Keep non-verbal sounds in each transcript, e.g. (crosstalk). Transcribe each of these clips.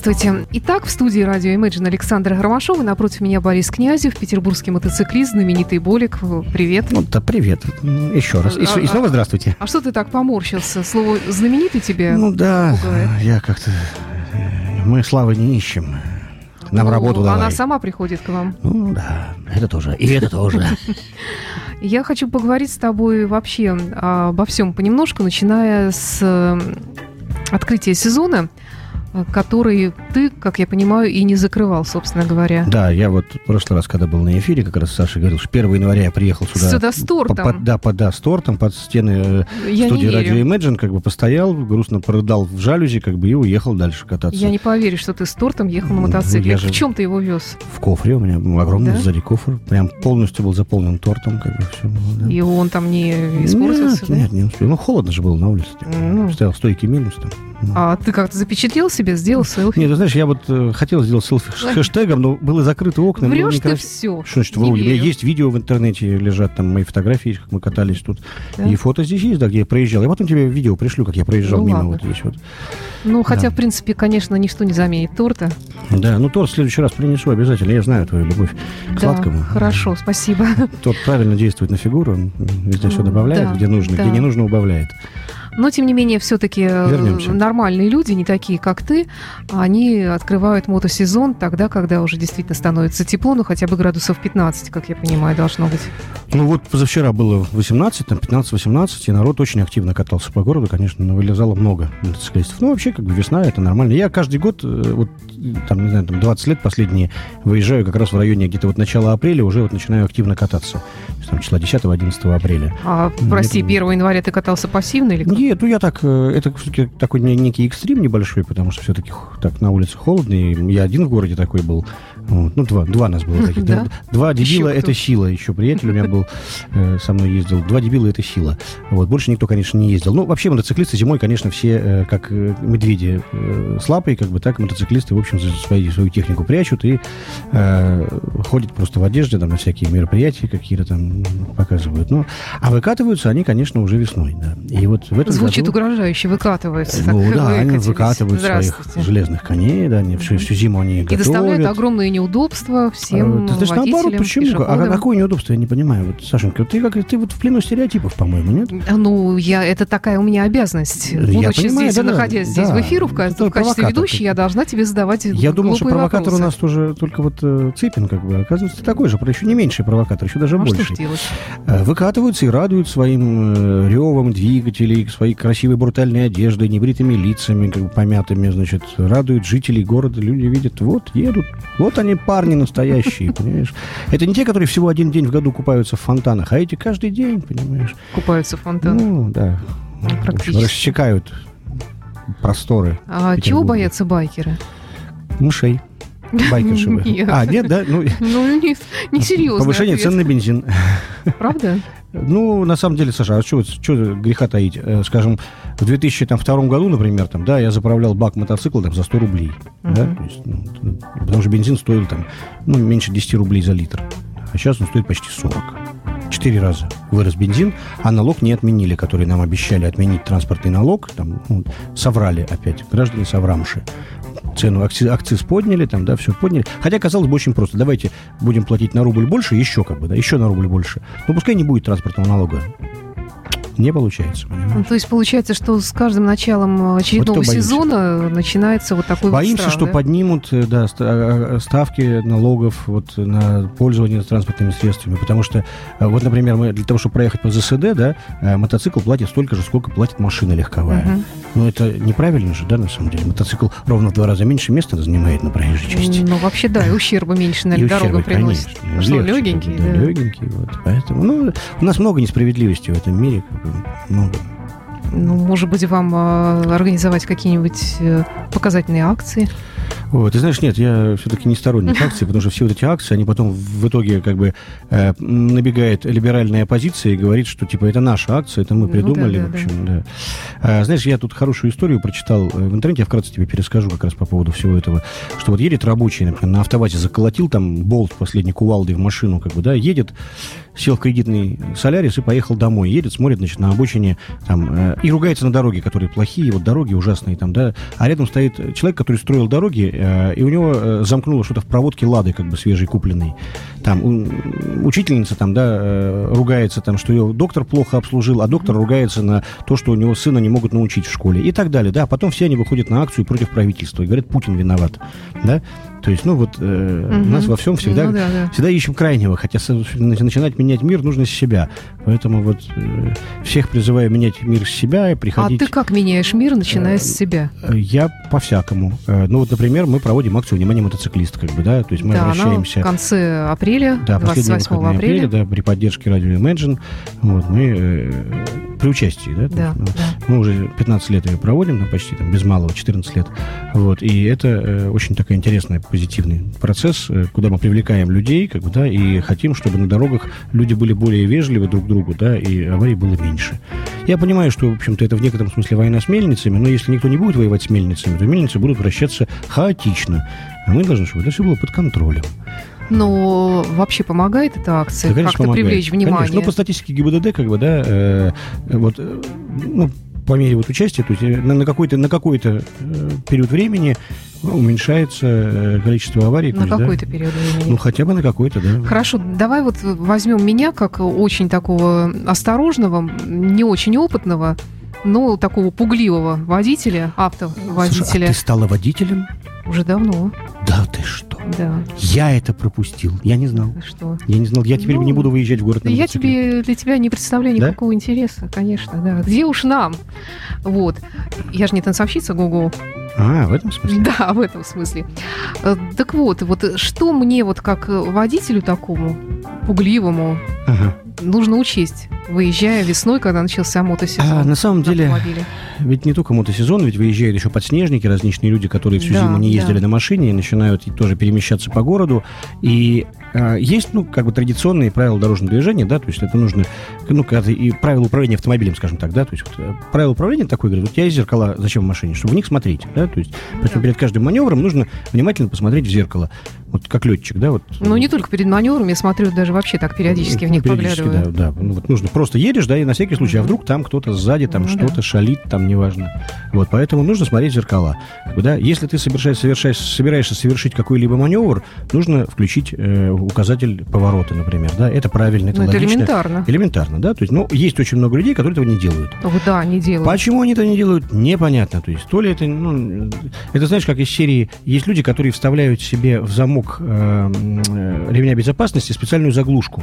Здравствуйте. Итак, в студии радио Imagine Александр Громашов, и напротив меня Борис Князев, петербургский мотоциклист, знаменитый Болик. Привет. Ну, да, привет. Еще раз. И, А- и снова здравствуйте. А что ты так поморщился? Слово знаменитый тебе? Ну да, пугает? я как-то... э, Мы славы не ищем. Нам Ну, работу давай. Она сама приходит к вам. Ну да, это тоже. И это тоже. (laughs) Я хочу поговорить с тобой вообще обо всем понемножку, начиная с открытия сезона, который ты, как я понимаю, и не закрывал, собственно говоря. Да, я вот в прошлый раз, когда был на эфире, как раз Саша говорил, что 1 января я приехал сюда. Сюда с тортом. по- да, под, да, с тортом под стены э, Я студии радио Imagine, как бы постоял, грустно продал в жалюзи, как бы и уехал дальше кататься. Я не поверю, что ты с тортом ехал на Ну, мотоцикле. я же- В чем ты его вез? В кофре у меня огромный Да? сзади кофр. Прям полностью был заполнен тортом, как бы все. Да. И он там не испортился, Нет, да? нет, не успел. Ну, холодно же было на улице. Ну. Стоял стойкий минус там. А ты как-то запечатлел себе, сделал селфи? Нет, ты знаешь, я вот э, хотел сделать селфи с хэштегом, но были закрыты окна. было Врешь ты некрасиво. все. Что значит вру? У меня есть видео в интернете, лежат там мои фотографии, как мы катались тут. Да? И фото здесь есть, да, где я проезжал. Я потом тебе видео пришлю, как я проезжал Ну мимо ладно. вот здесь вот. Ну, хотя, Да. в принципе, конечно, ничто не заменит торта. Да, ну торт в следующий раз принесу обязательно. Я знаю твою любовь к Да, сладкому. хорошо, спасибо. Торт правильно действует на фигуру, он везде все добавляет, да, где нужно, да. где не нужно убавляет. Но, тем не менее, все-таки Вернемся. нормальные люди, не такие, как ты, они открывают мотосезон тогда, когда уже действительно становится тепло, ну, хотя бы градусов 15, как я понимаю, должно быть. Ну вот позавчера было 18, там 15-18, и народ очень активно катался по городу, конечно, но вылезало много мотоциклистов. Ну вообще, как бы весна, это нормально. Я каждый год, э, вот там, не знаю, там 20 лет последние, выезжаю как раз в районе где-то вот начала апреля, уже вот начинаю активно кататься. То есть Там числа 10-11 апреля. А, прости, это- 1 января ты катался пассивно или как? Нет, ну я так, э, это все-таки такой не- некий экстрим небольшой, потому что все-таки так на улице холодно, и я один в городе такой был. Вот. Ну, два, два нас было таких. Да? Два дебила это сила. Еще приятель у меня был, э, со мной ездил. Два дебила это сила. Вот. Больше никто, конечно, не ездил. Ну, вообще мотоциклисты зимой, конечно, все э, как э, медведи э, с лапой, как бы так, мотоциклисты, в общем, за свои, свою технику прячут и э, ходят просто в одежде там, на всякие мероприятия какие-то там показывают. Ну, а выкатываются они, конечно, уже весной. Да. И вот в этом Звучит году... угрожающе, выкатываются. Ну да, они выкатывают своих железных коней, да, они всю, всю зиму они И готовят. доставляют огромные неудобства всем А, Ты водителям, наоборот, почему? А пешеходам. какое неудобство, я не понимаю. Вот, Сашенька, ты как ты вот в плену стереотипов, по-моему, нет? Ну, я, это такая у меня обязанность. Я Будучи понимаю, здесь, да-да, находясь здесь да. в эфире, в, в качестве ведущей, ты. я должна тебе задавать Я думал, что провокатор у вопросы. нас тоже только вот э, Цыпин, как бы. Оказывается, такой же, еще не меньший провокатор, еще даже а больше. делать? Выкатываются и радуют своим э, ревом двигателей, своей красивой брутальной одеждой, небритыми лицами, как бы помятыми, значит, радуют жителей города. Люди видят, вот, едут, вот они парни настоящие, понимаешь? Это не те, которые всего один день в году купаются в фонтанах, а эти каждый день, понимаешь? Купаются в фонтанах. Ну, да. Ну, практически. рассекают просторы а чего боятся байкеры? мышей. Байкерши. вы. (laughs) Нет. А, нет, да? Ну, Ну, не, (laughs) серьезно. повышение цен на бензин. Правда? Ну, на самом деле, Саша, а что, греха таить? Э, Скажем, в 2002 году, например, там, да, я заправлял бак мотоцикла там, за 100 рублей. Да? Мгм. То есть, ну, потому что бензин стоил там, ну, меньше 10 рублей за литр. А сейчас он стоит почти 40. Четыре раза вырос бензин, а налог не отменили, который нам обещали отменить транспортный налог. Там, ну, соврали опять, граждане соврамши. Цену акциз, акциз подняли, там, да, все подняли. Хотя, казалось бы, очень просто. Давайте будем платить на рубль больше, еще как бы, да, еще на рубль больше. Но пускай не будет транспортного налога. Не получается, понимаешь? Ну, то есть получается, что с каждым началом очередного Вот боимся? сезона начинается вот такой вот Боимся, страх, что да? поднимут э, да, ст- ставки налогов вот, на пользование транспортными средствами. Потому что, э, вот, например, мы для того, чтобы проехать по ЗСД, да, э, мотоцикл платит столько же, сколько платит машина легковая. Мгм. Но это неправильно же, да, на самом деле. Мотоцикл ровно в два раза меньше места занимает на проезжей части. Ну, вообще, да, и ущерба меньше на ущербы, приносит. конечно. Что, Легче, легенький, бы, да. легенький, вот. Поэтому, ну, у нас много несправедливости в этом мире, много. Ну, может быть, вам э, организовать какие-нибудь э, показательные акции? Вот, ты знаешь, нет, я все-таки не сторонник (laughs) акций, потому что все вот эти акции, они потом в итоге как бы э, набегает либеральная оппозиция и говорит, что типа это наша акция, это мы придумали, ну, да, да, в общем, да. да. А, знаешь, я тут хорошую историю прочитал в интернете, я вкратце тебе перескажу как раз по поводу всего этого, что вот едет рабочий, например, на автовазе заколотил там болт последний кувалдой в машину, как бы, да, едет, сел в кредитный солярис и поехал домой, едет, смотрит, значит, на обочине там э, и ругается на дороги, которые плохие, вот дороги ужасные там, да, а рядом стоит человек, который строил дороги, Э, и у него э, замкнуло что-то в проводке лады, как бы свежей купленной. Там учительница там, да, э, ругается там, что ее доктор плохо обслужил, а доктор ругается на то, что у него сына не могут научить в школе и так далее, да. А потом все они выходят на акцию против правительства и говорят, Путин виноват, да. То есть, ну вот э, угу. нас во всем всегда, ну, да, да. всегда ищем крайнего, хотя начинать менять мир нужно с себя. Поэтому вот э, всех призываю менять мир с себя и приходить... А ты как меняешь мир, начиная э, с себя? Я по-всякому. Э, ну вот, например, мы проводим акцию «Внимание мотоциклист», как бы, да, то есть мы да, обращаемся... в конце апреля, да, 28 апреля. апреля. Да, при поддержке радио Imagine. Вот, мы э, при участии, да, да, есть, ну, да. Мы уже 15 лет ее проводим, ну, почти там без малого, 14 лет. Вот, и это э, очень такая интересная позитивный процесс, э, куда мы привлекаем людей, как бы, да, и хотим, чтобы на дорогах люди были более вежливы друг к другу, да, и аварий было меньше. Я понимаю, что, в общем-то, это в некотором смысле война с мельницами, но если никто не будет воевать с мельницами, то мельницы будут вращаться хаотично. А мы должны, чтобы это все было под контролем. Но вообще помогает эта акция да, как-то привлечь внимание? Конечно. Ну, по статистике ГИБДД, как бы, да, э, вот, э, ну, по мере вот участия, то есть э, на, на какой-то на какой-то э, период времени уменьшается э, количество аварий. На какой-то да? период времени. Ну, хотя бы на какой-то, да. Хорошо, давай вот возьмем меня как очень такого осторожного, не очень опытного, но такого пугливого водителя, автоводителя. Слушай, а ты стала водителем? Уже давно. Да ты что? Да. Я это пропустил. Я не знал. Что? Я не знал. Я теперь ну, не буду выезжать в город на Я тебе, для тебя не представляю никакого да? интереса, конечно, да. Где уж нам? Вот. Я же не танцовщица, Гугу. А, в этом смысле? Да, в этом смысле. Э, так вот, вот что мне вот как водителю такому, пугливому, ага. Нужно учесть, выезжая весной, когда начался мотосезон? А, на самом деле, ведь не только мотосезон, ведь выезжают еще подснежники, различные люди, которые всю да, зиму не ездили да. на машине и начинают тоже перемещаться по городу. И э, есть, ну, как бы традиционные правила дорожного движения, да, то есть это нужно, ну, когда и правила управления автомобилем, скажем так, да, то есть вот, э, правило управления такое, говорит, вот тебя есть зеркала, зачем в машине? Чтобы в них смотреть, да, то есть поэтому перед каждым маневром нужно внимательно посмотреть в зеркало, вот как летчик, да, вот. Ну, не только перед маневром, я смотрю даже вообще так периодически в них периодически, поглядываю. да, да, ну, вот нужно, просто едешь, да, и на всякий случай, а вдруг там кто-то сзади, там ну, что-то шалит, там неважно. Вот, поэтому нужно смотреть зеркала. Да? Если ты собираешься, совершаешь, собираешься совершить какой-либо маневр, нужно включить э, указатель поворота, например. Да? Это правильно, это ну, логично. Это элементарно. Элементарно, да. То есть, ну, есть очень много людей, которые этого не делают. Ох, да, не делают. Почему они это не делают, непонятно. То есть, то ли это, ну, это знаешь, как из серии, есть люди, которые вставляют себе в замок э, э, ремня безопасности специальную заглушку,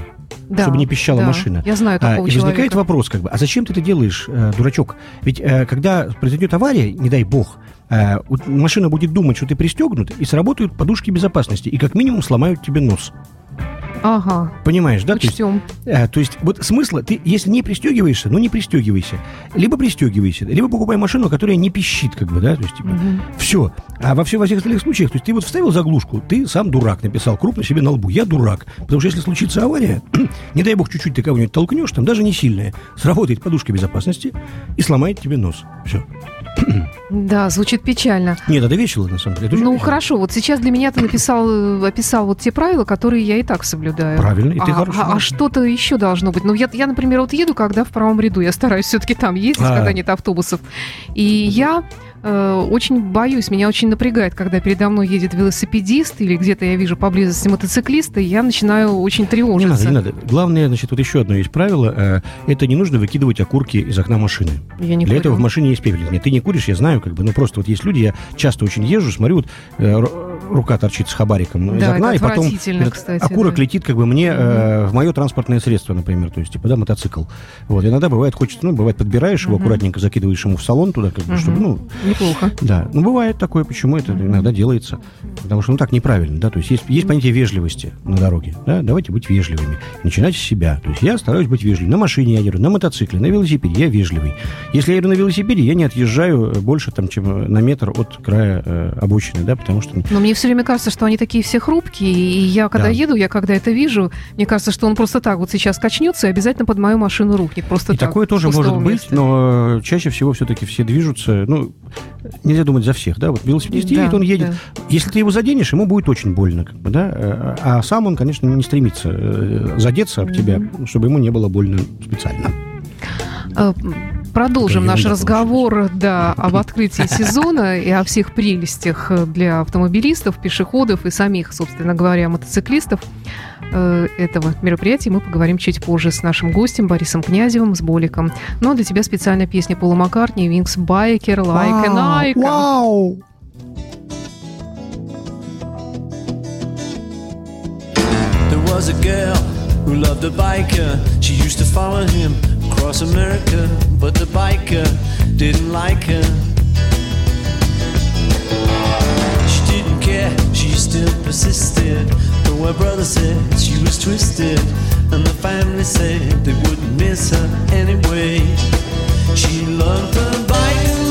да, чтобы не пищала да. машина. Я знаю такого а, И человека. возникает вопрос, как бы, а зачем ты это делаешь, э, дурачок? Ведь э, когда произойдет авария, не дай бог, э, машина будет думать, что ты пристегнут, и сработают подушки безопасности, и как минимум сломают тебе нос. Ага. Понимаешь, да? Учтем. То есть, а, то есть вот смысла, ты если не пристегиваешься, ну не пристегивайся. Либо пристегивайся, либо покупай машину, которая не пищит, как бы, да, то есть, типа, угу. все. А во, все, во всех остальных случаях, то есть ты вот вставил заглушку, ты сам дурак, написал крупно себе на лбу, я дурак. Потому что если случится авария, (clears throat) не дай бог чуть-чуть ты кого-нибудь толкнешь, там даже не сильная, сработает подушка безопасности и сломает тебе нос. Все. (clears throat) Да, звучит печально. Нет, это весело, на самом деле. Ну, хорошо, вот сейчас для меня ты написал, описал вот те правила, которые я и так соблюдаю. Правильно, и ты а, хорошо. А, а что-то еще должно быть. Ну, я, я, например, вот еду, когда в правом ряду, я стараюсь все-таки там ездить, а. когда нет автобусов. И я Э, очень боюсь, меня очень напрягает, когда передо мной едет велосипедист или где-то я вижу поблизости мотоциклиста, и я начинаю очень тревожиться. Не надо, не надо. Главное, значит, вот еще одно есть правило, э, это не нужно выкидывать окурки из окна машины. Я не Для курю. этого в машине есть пепельница. Нет, ты не куришь, я знаю, как бы, ну просто вот есть люди, я часто очень езжу, смотрю, вот э, рука торчит с хабариком из Да, окна, это и потом этот кстати, окурок да. летит как бы мне э, в мое транспортное средство, например, то есть, типа, да, мотоцикл. Вот, иногда бывает, хочется, ну, бывает, подбираешь его аккуратненько, закидываешь ему в салон туда, как бы, чтобы, ну, Неплохо. да, ну бывает такое, почему это иногда делается, потому что ну так неправильно, да, то есть есть, есть понятие вежливости на дороге, да, давайте быть вежливыми, начинайте с себя, то есть я стараюсь быть вежливым, на машине я еду, на мотоцикле, на велосипеде я вежливый, если я еду на велосипеде, я не отъезжаю больше там, чем на метр от края э, обочины, да, потому что Но мне все время кажется, что они такие все хрупкие, и я когда Да. еду, я когда это вижу, мне кажется, что он просто так вот сейчас качнется и обязательно под мою машину рухнет. Просто И так, такое тоже может быть, места. но э, чаще всего все-таки все движутся, ну, нельзя думать за всех, да, вот велосипедист Да, едет, он едет, да. если ты его заденешь, ему будет очень больно, как бы, да, э, а сам он, конечно, не стремится э, задеться об тебя, чтобы ему не было больно специально. Э, Продолжим наш разговор да, об открытии (laughs) сезона и о всех прелестях для автомобилистов, пешеходов и самих, собственно говоря, мотоциклистов э, этого мероприятия. Мы поговорим чуть позже с нашим гостем Борисом Князевым, с Боликом. Ну а для тебя специальная песня Пола Маккартни «Wings Biker Like an Icon». Вау! There was a girl who loved a biker. She used to follow him across America, but the biker didn't like her. She didn't care, she still persisted. Though her brother said she was twisted, and the family said they wouldn't miss her anyway. She loved the biker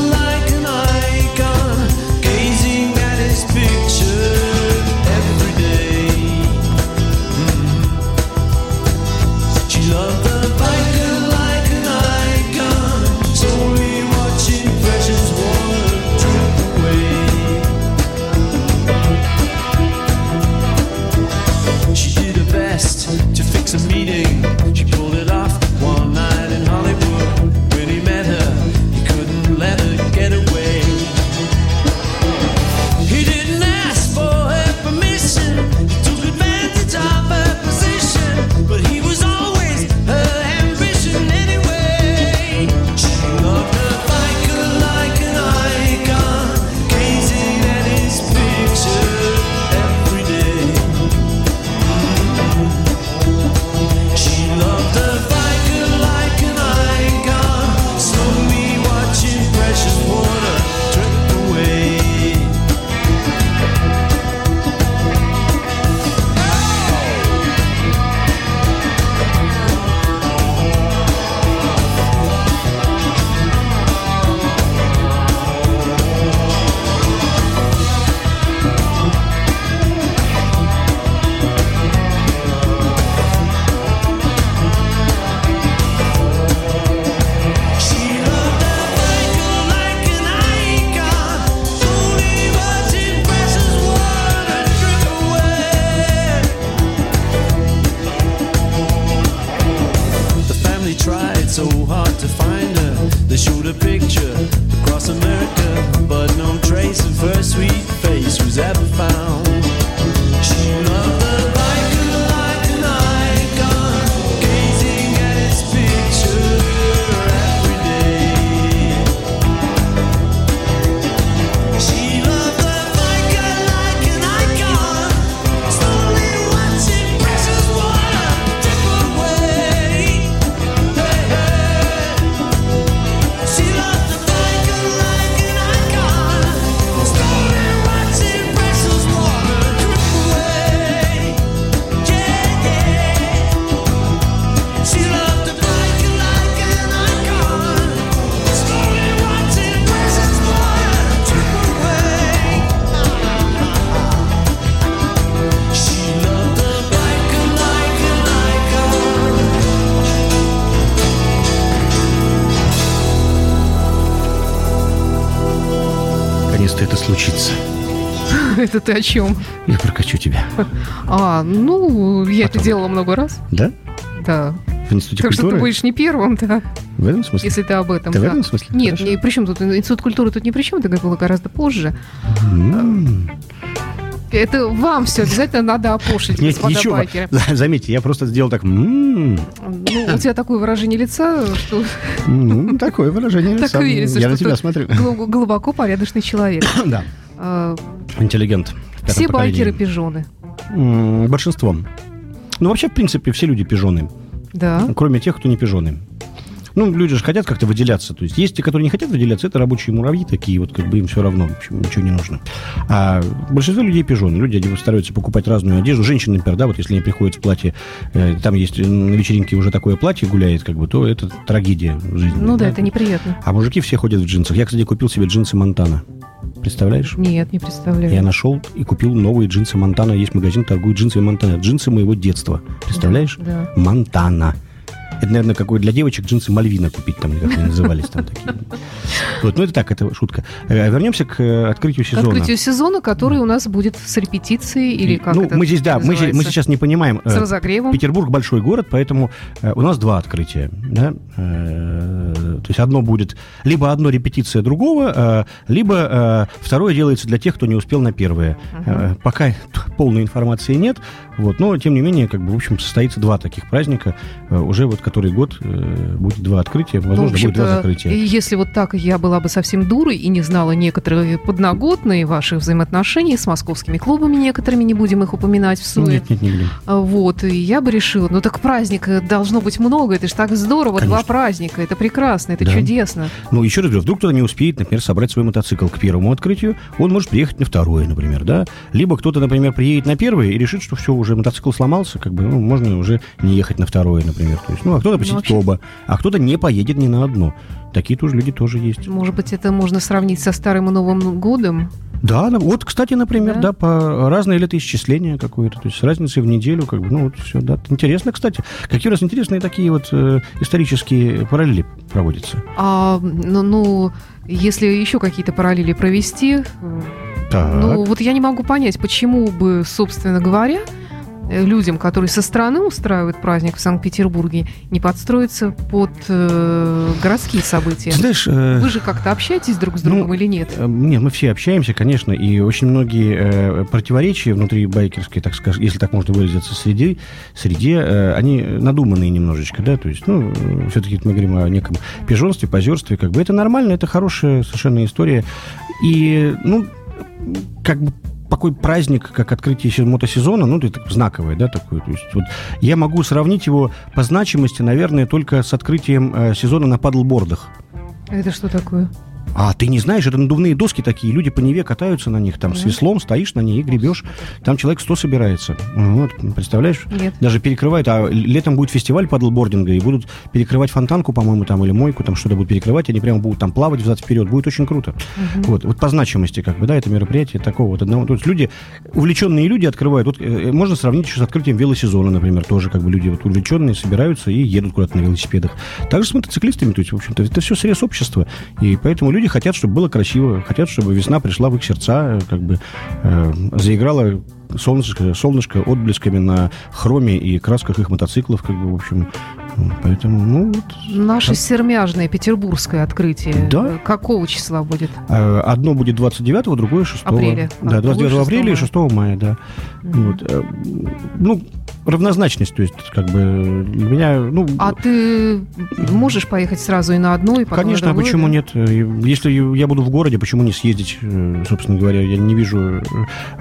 Это ты о чем? Я прокачу тебя. А, ну, я это Потом. делала много раз. Да? Да. В институте Так что ты культуры? будешь не первым, да, В этом смысле? если ты об этом. Ты в да. этом смысле? Нет, Хорошо. не, при чем тут институт культуры тут ни при чем, это было гораздо позже. М. Это вам все обязательно надо опошить, Нет, господа ничего. байкеры. Заметьте, я просто сделал так. «М-м-м». Ну, у тебя такое выражение лица, что Ну, такое выражение так лица. и верится, Я на тебя смотрю. глубоко порядочный человек. (coughs) Да. Э, Интеллигент. все поколении. байкеры пижоны. М, Большинством. Ну, вообще, в принципе, все люди пижоны. Да. Кроме тех, кто не пижоны. Ну, люди же хотят как-то выделяться. То есть есть те, которые не хотят выделяться, это рабочие муравьи такие, вот как бы им все равно, в общем, ничего не нужно. А большинство людей пижоны. Люди они стараются покупать разную одежду. Женщины, например, да, вот если они приходят в платье, э, там есть э, на вечеринке уже такое платье гуляет, как бы, то это трагедия в жизни. Ну да, это неприятно. А мужики все ходят в джинсах. Я, кстати, купил себе джинсы Монтана. Представляешь? Нет, не представляю. Я нашел и купил новые джинсы Монтана. Есть магазин, торгует джинсами Монтана. Джинсы моего детства. Представляешь? Да. Монтана. Это, наверное, какой для девочек джинсы Мальвина купить, там, как они назывались там такие. Вот, ну это так, это шутка. Э, Вернемся к э, открытию К сезона. открытию сезона, который у нас будет с репетицией или как ну, мы здесь, да, мы, мы сейчас не понимаем. С э, разогревом. Петербург большой город, поэтому у нас два открытия. Да? То есть одно будет либо одно репетиция другого, либо второе делается для тех, кто не успел на первое. Пока полной информации нет, вот, но тем не менее, как бы, в общем, состоится два таких праздника. Э, уже вот который год э, будет два открытия, Ну, возможно, будет два закрытия. если вот так я была бы совсем дурой и не знала некоторые подноготные ваших взаимоотношений с московскими клубами некоторыми, не будем их упоминать в суе. Нет, нет, не будем. А, Вот, и я бы решила, ну так праздника должно быть много, это же так здорово, два Конечно. праздника, это прекрасно, это Да. чудесно. Ну, еще раз говорю, вдруг кто-то не успеет, например, собрать свой мотоцикл к первому открытию, он может приехать на второе, например, да. Либо кто-то, например, приедет на первое и решит, что все, уже мотоцикл сломался, как бы, ну, можно уже не ехать на второе, например. То есть, ну, а кто-то посетит вообще- оба, а кто-то не поедет ни на одно. Такие тоже люди тоже есть. Может быть, это можно сравнить со Старым и Новым годом? Да, да, вот, кстати, например, Да? да, по разное летоисчисление какое-то, то есть с разницей в неделю, как бы, ну, вот все, да. Интересно, кстати. Какие у нас интересные такие вот э, исторические параллели проводятся. А, ну, ну, если еще какие-то параллели провести, э, Так. ну, вот я не могу понять, почему бы, собственно говоря, людям, которые со стороны устраивают праздник в Санкт-Петербурге, не подстроиться под э, городские события. Знаешь, э, Вы же как-то общаетесь друг с ну, другом или нет? Э, Нет, мы все общаемся, конечно, и очень многие э, противоречия внутри байкерской, так скажем, если так можно выразиться, среди, среде, э, они надуманные немножечко, да, то есть, ну, все-таки мы говорим о неком пижонстве, позерстве, как бы это нормально, это хорошая совершенно история, и, ну, как бы такой праздник, как открытие се- мотосезона, ну, это знаковое, да, такое. То есть, вот я могу сравнить его по значимости, наверное, только с открытием э, сезона на падлбордах. Это что такое? А ты не знаешь, это надувные доски такие, люди по Неве катаются на них, там с Мгм. веслом стоишь на ней и гребешь, там человек 100 собирается. Вот, представляешь? Нет. Даже перекрывают, а летом будет фестиваль падлбординга, и будут перекрывать фонтанку, по-моему, там, или мойку, там что-то будут перекрывать, они прямо будут там плавать взад-вперед, будет очень круто. Мгм. Вот, вот по значимости, как бы, да, это мероприятие такого вот одного. То есть люди, увлеченные люди открывают, вот э, можно сравнить еще с открытием велосезона, например, тоже как бы люди вот увлеченные собираются и едут куда-то на велосипедах. Также с мотоциклистами, то есть, в общем-то, это все срез общества, и поэтому люди хотят, чтобы было красиво, хотят, чтобы весна пришла в их сердца, э, как бы э, заиграла солнышко, солнышко отблесками на хроме и красках их мотоциклов, как бы, в общем, м, поэтому, ну, вот, Наше сермяжное петербургское открытие. Да. э, Какого числа будет? Э, Одно будет 29-го, другое 6 Апреля. А, Да, 29 другое апреля и 6 6 мая, да. Мгм. Вот. э, Ну, равнозначность, то есть, как бы, для меня, ну... А ты можешь поехать сразу и на одно, и потом Конечно, на а почему да? нет? Э, Если я буду в городе, почему не съездить, э, собственно говоря? Я не вижу...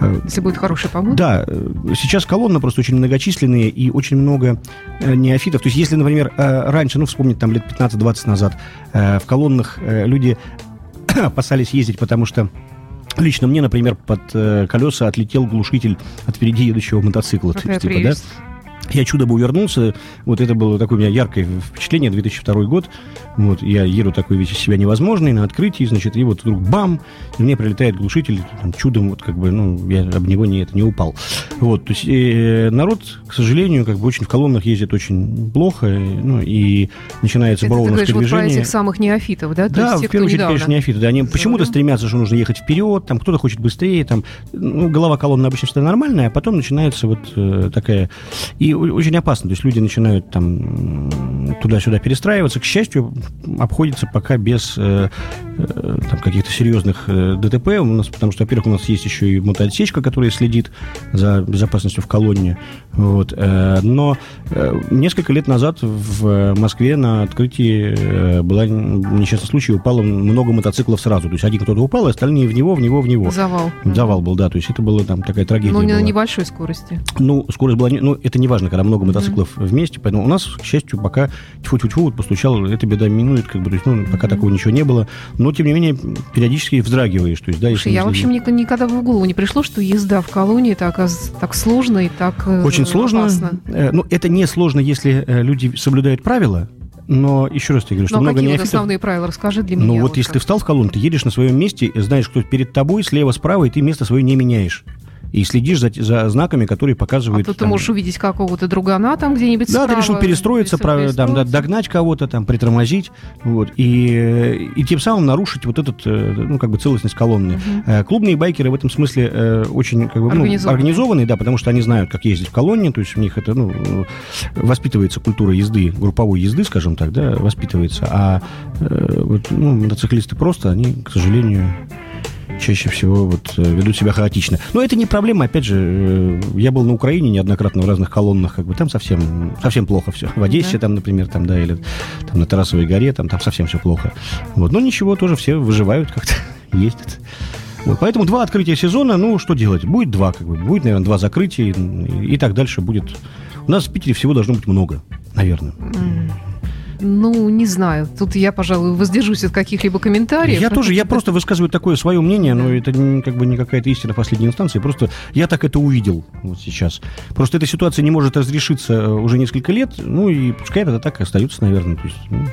э, Если будет хорошая погода. Да, сейчас колонны просто очень многочисленные и очень много неофитов. То есть, если, например, раньше, ну, вспомнить там лет 15-20 назад, в колоннах люди (coughs) опасались ездить, потому что Лично мне, например, под э, колеса отлетел глушитель от впереди едущего мотоцикла. Какая типа, да? Я чудом увернулся. Вот это было такое у меня яркое впечатление, 2002 год. Вот, я еду такой весь из себя невозможный на открытии, значит, и вот вдруг бам, и мне прилетает глушитель, там, чудом, вот как бы, ну, я об него не, это, не упал. Вот, то есть э, народ, к сожалению, как бы очень в колоннах ездит очень плохо, э, ну, и начинается Это ты говоришь броуновское вот про движение. этих самых неофитов, да? То Да, есть в первую очередь, недавно. конечно, неофиты. Да, они за почему-то стремятся, что нужно ехать вперед, там кто-то хочет быстрее, там, ну, голова колонны обычно всегда нормальная, а потом начинается вот э, такая... И очень опасно, то есть люди начинают там туда-сюда перестраиваться. К счастью, обходится пока без э, э, каких-то серьезных э, ДТП, у нас, потому что, во-первых, у нас есть еще и мотоотсечка, которая следит за безопасностью в колонне. Вот. Э, но э, несколько лет назад в Москве на открытии была несчастный случай, упало много мотоциклов сразу. То есть один кто-то упал, а остальные в него, в него, в него. Завал. Завал был, да. То есть это была там такая трагедия. Но не была. на небольшой скорости. Ну, скорость была... Ну, это не важно, когда много мотоциклов вместе. Поэтому у нас, к счастью, пока тьфу-тьфу-тьфу вот постучал, эта беда минует, как бы, то есть, ну, пока такого ничего не было. Но, тем не менее, периодически вздрагиваешь. То есть, да, Слушай, я вообще следить. мне никогда в голову не пришло, что езда в колонии так, оказывается, так сложно и так э, Очень сложно. опасно. Э, Ну, это не сложно, если э, люди соблюдают правила. Но еще раз тебе говорю, что Ну, а много какие неофитов. основные правила? Расскажи для меня. Ну вот вот если как. ты встал в колонну, ты едешь на своем месте, знаешь, кто перед тобой, слева, справа, и ты место свое не меняешь. И следишь за, за знаками, которые А показывают... тут ты там, можешь увидеть какого-то другана там где-нибудь Да, ты справа, решил перестроиться, прав- там, да, догнать кого-то, там, притормозить, вот, и, и тем самым нарушить вот этот, э, ну, как бы целостность колонны. Э, Клубные байкеры в этом смысле э, очень как бы, ну, Организованные. организованные, да, потому что они знают, как ездить в колонне, то есть у них это, ну, воспитывается культура езды, групповой езды, скажем так, да, воспитывается, а вот, ну, мотоциклисты просто, они, к сожалению, чаще всего вот э, ведут себя хаотично. Но это не проблема, опять же, э, я был на Украине неоднократно в разных колоннах, как бы там совсем, совсем плохо все. В Одессе Да. там, например, там, да, или там на Тарасовой горе, там, там совсем все плохо. Вот, но ничего, тоже все выживают как-то, (laughs) ездят. Вот, поэтому два открытия сезона, ну, что делать? Будет два, как бы, будет, наверное, два закрытия, и, и так дальше будет. У нас в Питере всего должно быть много, наверное. М. Ну, не знаю. Тут я, пожалуй, воздержусь от каких-либо комментариев. Я тоже, я просто высказываю такое свое мнение, но это как бы не какая-то истина последней инстанции. Просто я так это увидел вот сейчас. Просто эта ситуация не может разрешиться э, уже несколько лет, ну и пускай это так и остается, наверное. То есть, ну,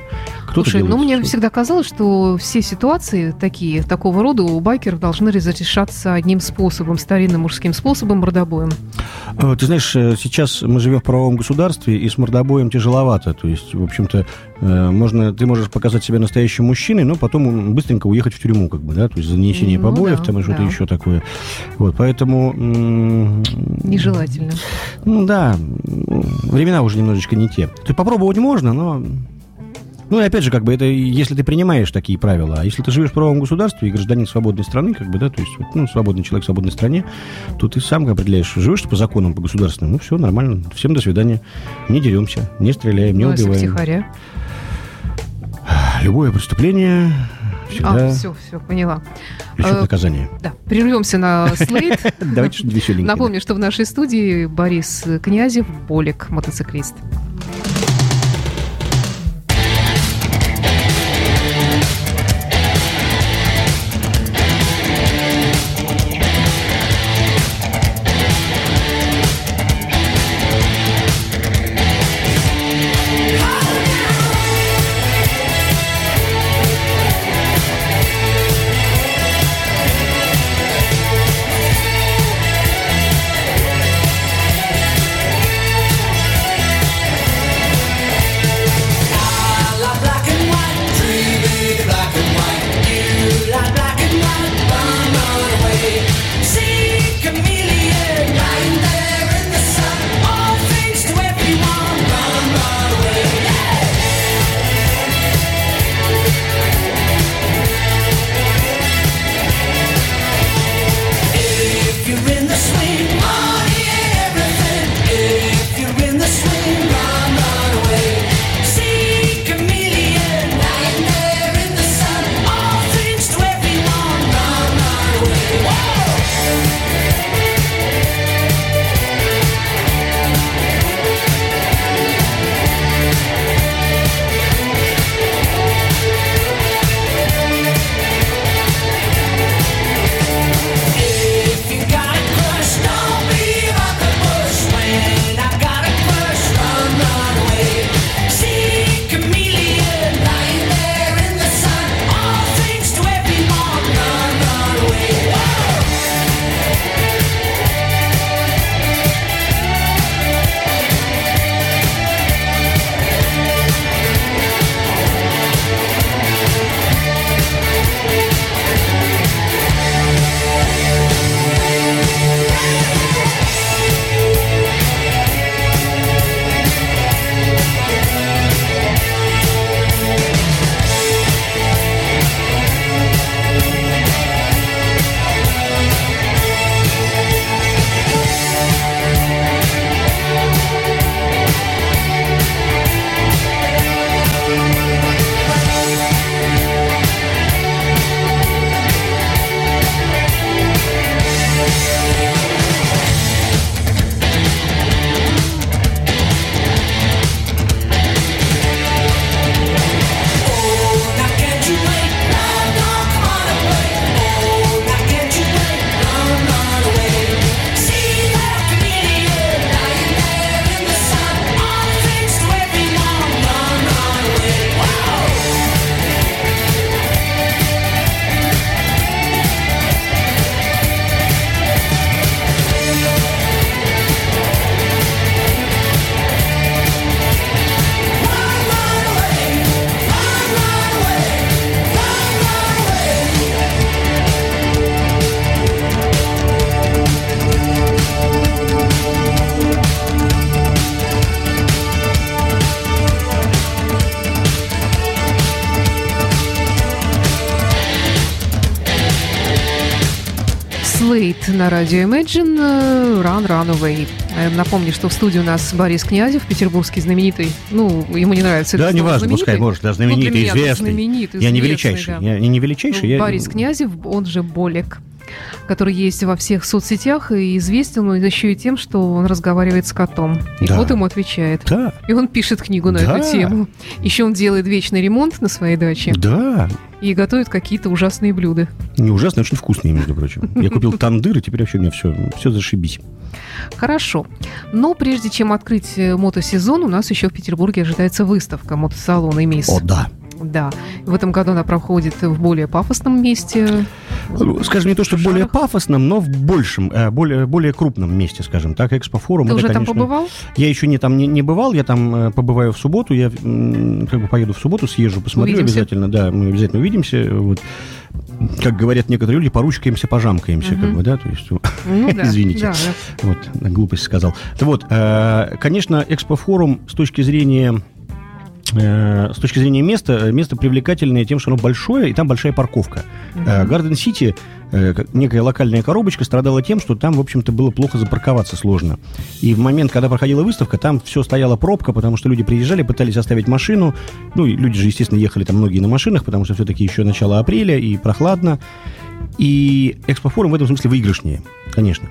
Слушай, ну мне всегда казалось, что все ситуации такие, такого рода у байкеров должны разрешаться одним способом, старинным мужским способом, мордобоем. Э, Ты знаешь, э, сейчас мы живем в правовом государстве, и с мордобоем тяжеловато. То есть, в общем-то, можно, ты можешь показать себя настоящим мужчиной, но потом быстренько уехать в тюрьму, как бы, да, то есть за нанесение Ну побоев да, там и что-то да. еще такое. Вот, поэтому... Нежелательно. Ну да, времена уже немножечко не те. То есть попробовать можно, но... Ну и опять же, как бы это если ты принимаешь такие правила, а если ты живешь в правовом государстве и гражданин свободной страны, как бы, да, то есть, ну, свободный человек в свободной стране, то ты сам определяешь, живешь по законам, по государственным, ну все, нормально, всем до свидания, не деремся, не стреляем, не Ну, если убиваем. втихаря. (sighs) Любое преступление всегда А, все, все, поняла. влечет Э, наказание. Да, прервемся на слейд. (laughs) Давайте что-нибудь веселенькое. Напомню, что в нашей студии Борис Князев, Болик, мотоциклист. Радио Imagine э, Run Run Away. Э, Напомню, что в студии у нас Борис Князев, петербургский знаменитый. Ну, ему не нравится Да, это не слово важно, пускай, знаменитый. может, да, Ну, знаменитый, меня известный. знаменитый, Я не известный, величайший. да. Я не величайший. Ну, я- Борис Князев, он же Болек, который есть во всех соцсетях и известен он еще и тем, что он разговаривает с котом. И Да. кот ему отвечает. Да, И он пишет книгу на Да. эту тему. Еще он делает вечный ремонт на своей даче да. и готовит какие-то ужасные блюда. Не ужасно, очень вкусные, между прочим. (laughs) Я купил тандыр, и теперь вообще у меня все, все зашибись. Хорошо. Но прежде чем открыть мотосезон, у нас еще в Петербурге ожидается выставка мотосалона «Эмис». О, да. Да. В этом году она проходит в более пафосном месте. Скажем, не то, что более пафосном, но в большем, э, более, более крупном месте, скажем так, экспофорум. Ты это, уже там конечно, побывал? Я еще не там не, не бывал, я там э, побываю в субботу, я как бы поеду в субботу, съезжу, посмотрю Увидимся. обязательно, да, мы обязательно увидимся, вот. Как говорят некоторые люди, поручкаемся, пожамкаемся, как Мгм. бы, да, то есть, Ну да. (laughs) Извините. да, да. вот, глупость сказал. Вот, э, конечно, экспофорум с точки зрения с точки зрения места, э, место привлекательное тем, что оно большое, и там большая парковка. Э, Гарден Сити, э, как некая локальная коробочка, страдала тем, что там, в общем-то, было плохо запарковаться сложно. И в момент, когда проходила выставка, там все стояла пробка, потому что люди приезжали, пытались оставить машину. Ну, и люди же, естественно, ехали там многие на машинах, потому что все-таки еще начало апреля и прохладно. И экспофорум в этом смысле выигрышнее, конечно.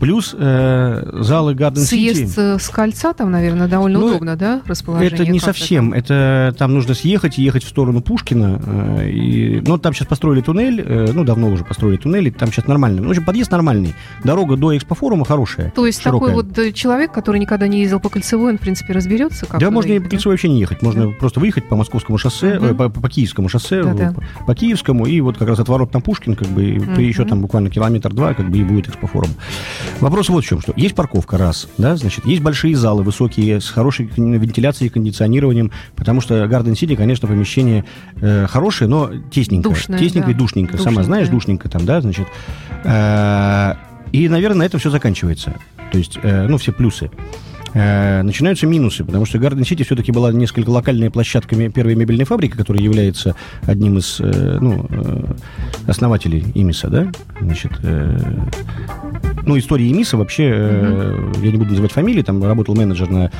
Плюс э, залы Гарден Сити... Съезд э, с кольца там, наверное, довольно Ну, удобно, да, расположение? Это не совсем. Это там нужно съехать и ехать в сторону Пушкина. э, И, ну, там сейчас построили туннель, э, ну, давно уже построили туннель, и там сейчас нормально. Ну, в общем, подъезд нормальный. Дорога до экспофорума хорошая. То есть широкая. такой вот э, человек, который никогда не ездил по кольцевой, он, в принципе, разберется, как да, можно и по кольцевой вообще не ехать. Можно просто выехать по московскому шоссе, Мгм. э, по, по киевскому шоссе, Да-да. по, по киевскому, и вот как раз от ворот на Пушкин, как бы, Мгм. еще там буквально километр-два, как бы, и будет экспофорум. Вопрос вот в чем, что есть парковка, раз, да, значит, есть большие залы высокие, с хорошей вентиляцией и кондиционированием, потому что Гарден Сити, конечно, помещение э, хорошее, но тесненькое. Душное, тесненькое да. и душненько. Сама Душненькое. знаешь, душненько там, да, значит. Э, и, наверное, на этом все заканчивается. То есть, э, ну, все плюсы. Э, начинаются минусы, потому что Гарден Сити все-таки была несколько локальной площадками первой мебельной фабрики, которая является одним из э, ну, э, основателей Имиса, да? Значит, э, ну, история Имиса вообще, э, я не буду называть фамилии, там работал менеджер на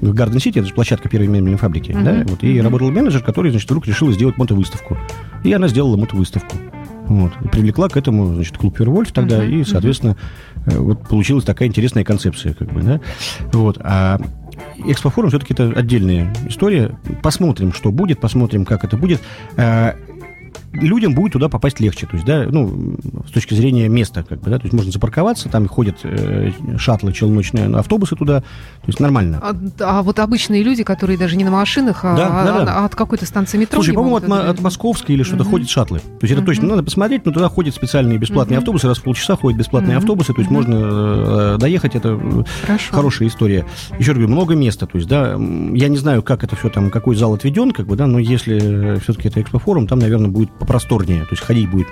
в Гарден Сити, это же площадка первой мебельной фабрики, Мгм. да? Вот, и Мгм. работал менеджер, который, значит, вдруг решил сделать мотовыставку. И она сделала мотовыставку. Вот. И привлекла к этому, значит, клуб Вервольф тогда, Мгм, и, соответственно, э, вот получилась такая интересная концепция, как бы, да. Вот. А Экспофорум все-таки это отдельная история. Посмотрим, что будет, посмотрим, как это будет. Людям будет туда попасть легче, то есть, да, ну, с точки зрения места, как бы, да, то есть можно запарковаться, там ходят э, шаттлы, челночные автобусы туда, то есть нормально. А, а вот обычные люди, которые даже не на машинах, а, Да, да, а- да. а от какой-то станции метро Слушай, по-моему, от, это- от Московской или что-то Мгм. ходят шаттлы. То есть это Мгм. точно надо посмотреть, но туда ходят специальные бесплатные Мгм. автобусы, раз в полчаса ходят бесплатные Мгм. автобусы, то есть Мгм. можно э, доехать, это э, Хорошо. хорошая история. Еще раз говорю, много места, то есть, да, я не знаю, как это все там, какой зал отведен, как бы, да, но если все-таки это экспофорум, там, наверное, будет попросторнее, то есть ходить будет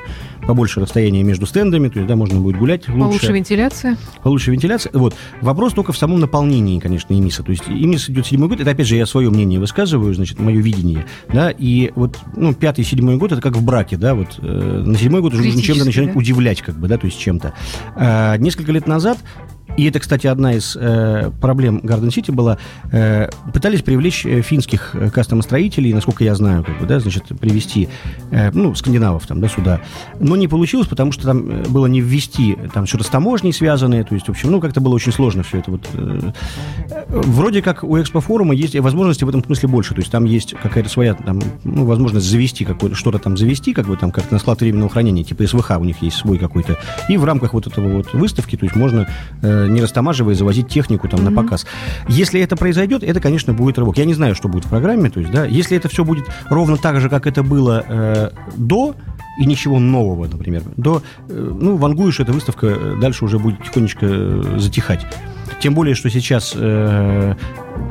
побольше расстояния между стендами, то есть, да, можно будет гулять лучше. Получше вентиляция. Получше вентиляция. Вот. Вопрос только в самом наполнении, конечно, ИМИСа. То есть ИМИС идет седьмой год, это опять же я свое мнение высказываю, значит, мое видение, да, и вот, ну, пятый, седьмой год, это как в браке, да, вот, э, на седьмой год уже нужно чем-то начинать да? удивлять, как бы, да, то есть чем-то. А, несколько лет назад и это, кстати, одна из э, проблем Гарден Сити была. Э, пытались привлечь э, финских э, кастомостроителей, насколько я знаю, как бы, да, значит, привести, э, ну, скандинавов там, да, сюда. Но не получилось, потому что там э, было не ввести, там что-то с таможней связанное, то есть, в общем, ну, как-то было очень сложно все это вот. э, вроде как у экспофорума есть возможности в этом смысле больше, то есть там есть какая-то своя, там, ну, возможность завести какое-то, что-то там завести, как бы там, как на склад временного хранения, типа СВХ у них есть свой какой-то, и в рамках вот этого вот выставки, то есть можно э, не растамаживая завозить технику там на показ. Если это произойдет, это, конечно, будет рывок. Я не знаю, что будет в программе, то есть, да, если это все будет ровно так же, как это было э, до и ничего нового, например, до, э, ну, вангуешь, эта выставка э, дальше уже будет тихонечко э, затихать. Тем более, что сейчас э,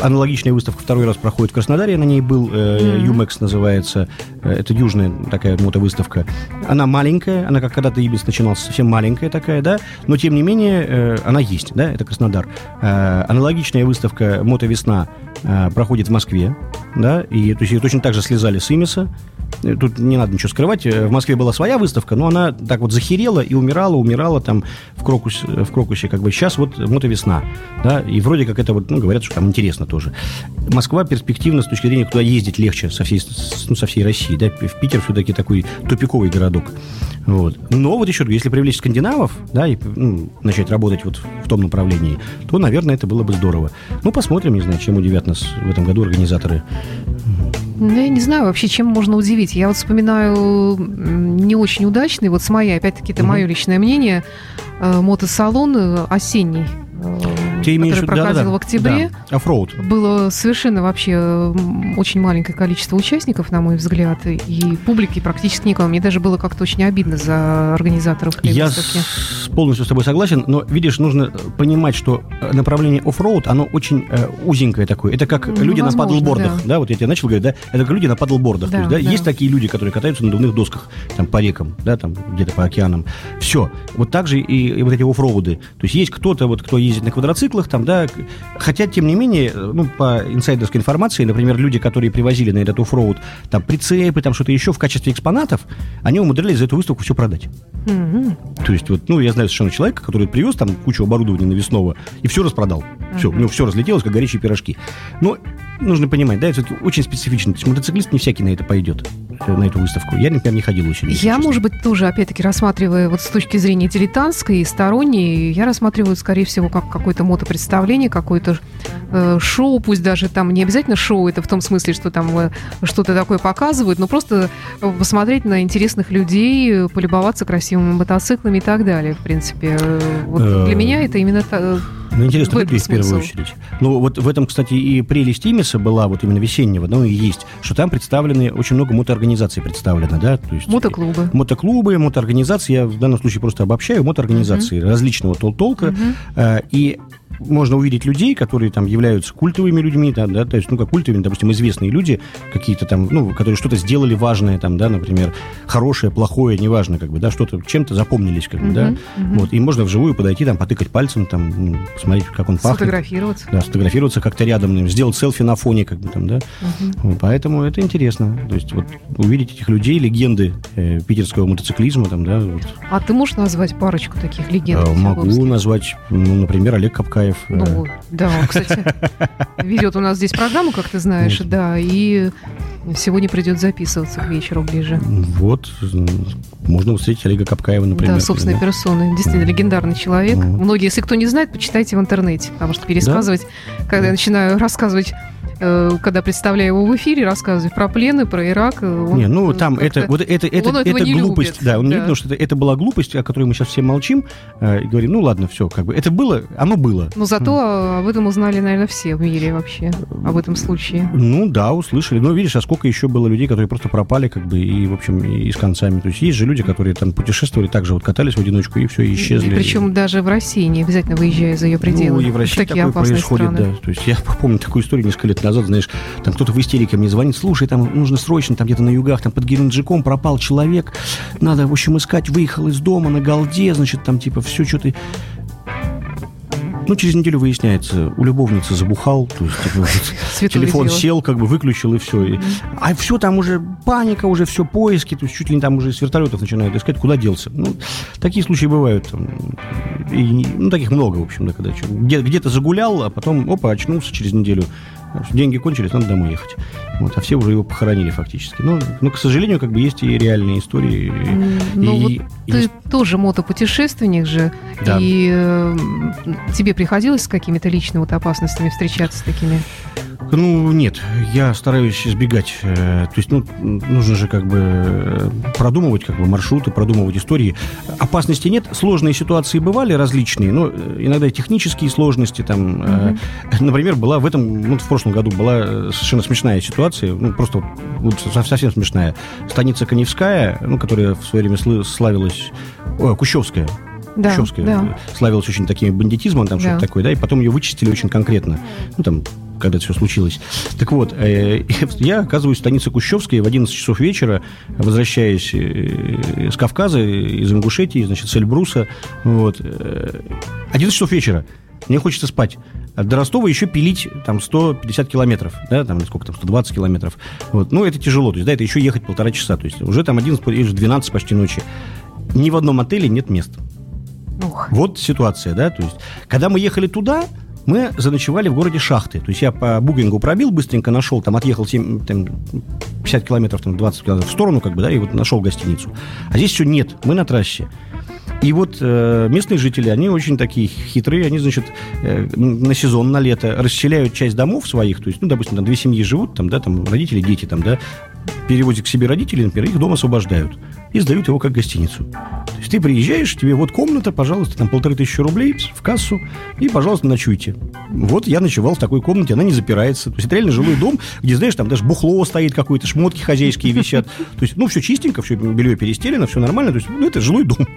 аналогичная выставка второй раз проходит в Краснодаре, я на ней был, э. Юмекс называется, э, это южная такая мотовыставка. Она маленькая, она как когда-то Ибис начинался, совсем маленькая такая, да, но тем не менее э, она есть, да, это Краснодар. Э, аналогичная выставка «Мотовесна» э, проходит в Москве, да, и то есть ее точно так же слезали с Имиса, э, тут не надо ничего скрывать, э, в Москве была своя выставка, но она так вот захерела и умирала, умирала там в, Крокус, в Крокусе, как бы сейчас вот мотовесна, да, и вроде как это вот, ну, говорят, что там интересно тоже. Москва перспективна с точки зрения, куда ездить легче со всей, ну, со всей России, да, в Питер все-таки такой тупиковый городок. Вот. Но вот еще, если привлечь скандинавов, да, и ну, начать работать вот в том направлении, то, наверное, это было бы здорово. Ну, посмотрим, не знаю, чем удивят нас в этом году организаторы. Ну, я не знаю вообще, чем можно удивить. Я вот вспоминаю не очень удачный, вот с моей, опять-таки, это угу. мое личное мнение, э, мотосалон э, осенний Ты имеешь который проходил да, да, в октябре. Да, оффроуд. Было совершенно вообще очень маленькое количество участников, на мой взгляд, и публики практически никого. Мне даже было как-то очень обидно за организаторов Я выставки. с- полностью с тобой согласен, но, видишь, нужно понимать, что э, направление оффроуд, оно очень э, узенькое такое. Это как Ну, люди на возможно, падлбордах. да. Да. вот я тебе начал говорить, да, это как люди на падлбордах. Да, есть, да, да. Есть такие люди, которые катаются на надувных досках, там, по рекам, да, там, где-то по океанам. Все. Вот так же и, и вот эти оффроуды. То есть есть кто-то, вот, кто ездит на квадроциклах, там, да, хотя, тем не менее, ну, по инсайдерской информации, например, люди, которые привозили на этот оффроуд, там, прицепы, там, что-то еще в качестве экспонатов, они умудрялись за эту выставку все продать. Мгм. То есть, вот, ну, я знаю совершенно человека, который привез там кучу оборудования навесного и все распродал. Все, у него все разлетелось, как горячие пирожки. Но нужно понимать, да, это очень специфично. То есть мотоциклист не всякий на это пойдет, на эту выставку. Я, например, не ходил очень. Я, честно. может быть, тоже, опять-таки, рассматривая вот с точки зрения дилетантской и сторонней, я рассматриваю, скорее всего, как какое-то мотопредставление, какое-то э, шоу, пусть даже там не обязательно шоу, это в том смысле, что там э, что-то такое показывают, но просто э, посмотреть на интересных людей, э, полюбоваться красивыми мотоциклами и так далее, в принципе. Э, Вот Э, для меня это именно... та- э, Ну, интересно, в этом в первую очередь. Ну, вот в этом, кстати, и прелесть Имиса была, вот именно весеннего, ну, и есть, что там представлены, очень много мотоорганизаций представлено, да, то есть... Мотоклубы. Мотоклубы, мотоорганизации, я в данном случае просто обобщаю, мотоорганизации различного тол- толка, Мгм. Э, И можно увидеть людей, которые там являются культовыми людьми, да, да, то есть, ну, как культовыми, допустим, известные люди, какие-то там, ну, которые что-то сделали важное, там, да, например, хорошее, плохое, неважно, как бы, да, что-то, чем-то запомнились, как бы, да, мгм. вот, и можно вживую подойти, там, потыкать пальцем, там, ну, посмотреть, как он пахнет. Сфотографироваться. Да, сфотографироваться как-то рядом, сделать селфи на фоне, как бы там, да. Вот, Поэтому это интересно. То есть вот увидеть этих людей, легенды э, питерского мотоциклизма, там, да, вот. А ты можешь назвать парочку таких легенд? Э, могу назвать, ну, например, Олег Капкаев. Э, Ну, да, кстати, (laughs) ведет у нас здесь программу, как ты знаешь, Вот. да, и сегодня придет записываться к вечеру ближе. Вот, можно встретить Олега Капкаева, например. да, собственной да. персоной. Действительно, легендарный человек. Многие, если кто не знает, почитайте в интернете, потому что пересказывать, когда я начинаю рассказывать, когда представляю его в эфире, рассказывать про плены, про Ирак. э, он, Не, ну э, там это, вот это, это, это не глупость. любит, Да, он не да. любит, потому что это, это была глупость, о которой мы сейчас все молчим, э, и говорим, ну ладно, все, как бы. Это было, оно было. Но зато э, об этом узнали, наверное, все в мире вообще, об этом случае. Ну да, услышали. Но видишь, а сколько еще было людей, которые просто пропали, как бы, и, в общем, и с концами. То есть есть же люди, которые там путешествовали, также вот катались в одиночку, и все, и исчезли. Причем даже в России, не обязательно выезжая за ее пределы. Ну, и в России такое происходит, страны. да. То есть я (laughs) помню такую историю несколько лет назад, знаешь, там кто-то в истерике мне звонит, слушай, там нужно срочно, там где-то на югах, там под Геленджиком пропал человек, надо, в общем, искать, выехал из дома на голде, значит, там типа все что-то... Ну, через неделю выясняется, у любовницы забухал, то есть типа, вот (laughs) телефон дело. сел, как бы выключил и все. А все там уже паника, уже все поиски, то есть чуть ли не там уже с вертолетов начинают искать, куда делся. Ну, такие случаи бывают. там, И, ну, таких много, в общем, да, когда где- где-то загулял, а потом, опа, очнулся через неделю. Деньги кончились, надо домой ехать. Вот, а все уже его похоронили фактически. Но, но, к сожалению, как бы есть и реальные истории. Ну, и- вот и ты есть- тоже мотопутешественник же, Да. и э, тебе приходилось с какими-то личными вот опасностями встречаться с такими? Ну, нет, я стараюсь избегать. э, То есть, ну, нужно же как бы э, продумывать как бы маршруты, продумывать истории. Опасности нет, сложные ситуации бывали различные, но э, иногда технические сложности там. э, Например, была в этом, ну, в прошлом году была совершенно смешная ситуация, ну, просто вот со- совсем смешная. Станица Коневская, ну, которая в свое время славилась, ой, Кущевская, Да, Кущевская да. славилась очень такими бандитизмом, там Да. что-то такое, да, и потом ее вычистили очень конкретно. Ну, там, когда это все случилось. Так вот, э, (laughs) я оказываюсь в станице Кущевской в 11 часов вечера, возвращаясь э, с Кавказа, из Ингушетии, значит, с Эльбруса. Вот. э, 11 часов вечера. Мне хочется спать. А до Ростова еще пилить там 150 километров, да, там сколько там, 120 километров. Вот. Ну, это тяжело, то есть, да, это еще ехать полтора часа, то есть уже там 11, или 12 почти ночи. Ни в одном отеле нет мест. Ух. Вот ситуация, да, то есть, когда мы ехали туда, мы заночевали в городе Шахты. То есть я по букингу пробил, быстренько нашел, там отъехал 7, там, 50 километров, там, 20 километров в сторону, как бы, да, и вот нашел гостиницу. А здесь все нет, мы на трассе. И вот э, местные жители, они очень такие хитрые, они, значит, э, на сезон, на лето расселяют часть домов своих, то есть, ну, допустим, там две семьи живут, там, да, там родители, дети, там, да, переводят к себе родителей, например, их дом освобождают и сдают его как гостиницу. То есть ты приезжаешь, тебе вот комната, пожалуйста, там полторы тысячи рублей в кассу, и, пожалуйста, ночуйте. Вот я ночевал в такой комнате, она не запирается. То есть это реально жилой дом, где, знаешь, там даже бухло стоит какое-то, шмотки хозяйские висят. То есть, ну, все чистенько, все белье перестелено, все нормально. То есть, ну, это жилой дом.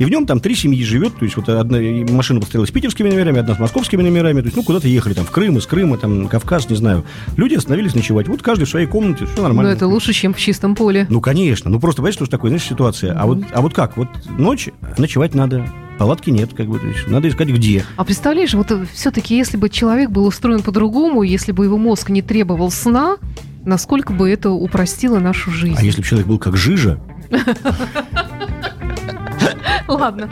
И в нем там три семьи живет. То есть, вот одна машина построилась с питерскими номерами, одна с московскими номерами. То есть, ну, куда-то ехали там в Крым, из Крыма, там, Кавказ, не знаю. Люди остановились ночевать. Вот каждый в своей комнате, все Но нормально. это лучше, чем в чистом поле. Ну, конечно. Ну, просто, понимаешь, что такое, знаешь, ситуация. А вот, а вот как? Вот ночь, ночевать надо. Палатки нет, как бы. то есть надо искать где. А представляешь, вот все-таки, если бы человек был устроен по-другому, если бы его мозг не требовал сна, насколько бы это упростило нашу жизнь? А если бы человек был как жижа, (laughs) Ладно,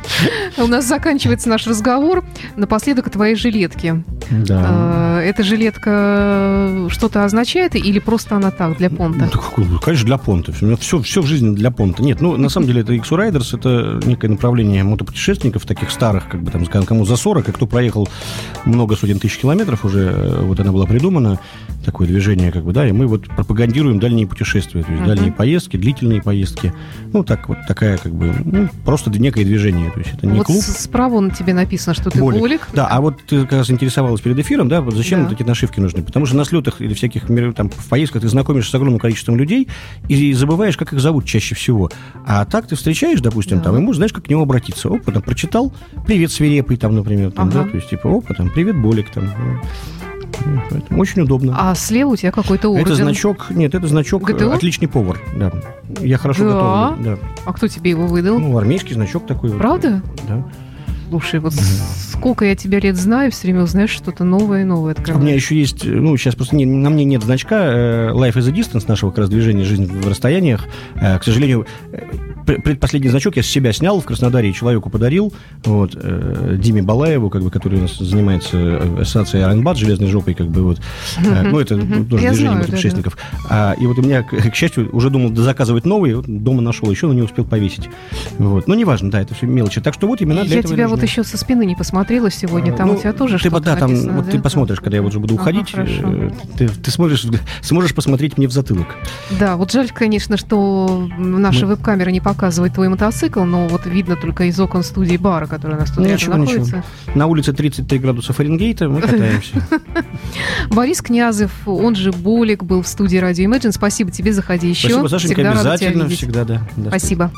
у нас заканчивается наш разговор. Напоследок о твоей жилетке. да. Э, Эта жилетка что-то означает или просто она так, для понта? Ну, конечно, для понта. Все, все в жизни для понта. Нет, ну, на самом деле, это X Riders, это некое направление мотопутешественников, таких старых, как бы там, кому за 40, и кто проехал много сотен тысяч километров уже, э, вот она была придумана, такое движение, как бы, да, и мы вот пропагандируем дальние путешествия, то есть Мгм. дальние поездки, длительные поездки. Ну, так вот, такая, как бы, ну, просто некое движение, то есть это не вот клуб. справа на тебе написано, что ты Болик. болик. Да, а вот ты как раз интересовалась перед эфиром, да, зачем Да. вот эти нашивки нужны? Потому что на слетах или всяких там, в поездках ты знакомишься с огромным количеством людей и забываешь, как их зовут чаще всего. А так ты встречаешь, допустим, Да. там, и можешь, знаешь, как к нему обратиться. Опа, там, прочитал, привет, свирепый, там, например, там, Ага. да, то есть, типа, опа, там, привет, Болик, там. Поэтому очень удобно. А слева у тебя какой-то орден. это значок, нет, это значок э, ГТО? отличный повар, да. Я хорошо Да? готовлю, да. А кто тебе его выдал? Ну, армейский значок такой. вот. Правда? Да. Слушай, вот сколько я тебя лет знаю, все время узнаешь что-то новое и новое У меня открываешь. еще есть, ну, сейчас просто не- на мне нет значка э, Life is a Distance нашего как раз движения «Жизнь в расстояниях». Э, К сожалению, э, предпоследний значок я с себя снял в Краснодаре и человеку подарил, вот, э, Диме Балаеву, как бы, который у нас занимается э, ассоциацией Ironbad, железной жопой, как бы, вот. Э, Ну, это тоже Я движение знаю, мотопутешественников. А, И вот у меня, к к счастью, уже думал заказывать новый, вот дома нашел еще, но не успел повесить. Вот. Ну, неважно, да, это все мелочи. Так что вот именно для Я этого и тебя вот еще со спины не посмотрела сегодня, там Ну, у тебя тоже ты, что-то Да, там, написано, вот да? ты посмотришь, когда я вот уже буду Ага, уходить, хорошо. э, ты, ты сможешь, сможешь посмотреть мне в затылок. Да, вот жаль, конечно, что наша Мы- веб-камера не показывает твой мотоцикл, но вот видно только из окон студии бара, который у нас тут Ничего, рядом ничего. находится. На улице 33 градуса Фаренгейта, мы катаемся. (laughs) Борис Князев, он же Болик, был в студии радио Imagine. Спасибо тебе, заходи еще. Спасибо, Сашенька, Всегда обязательно, всегда, да. Спасибо.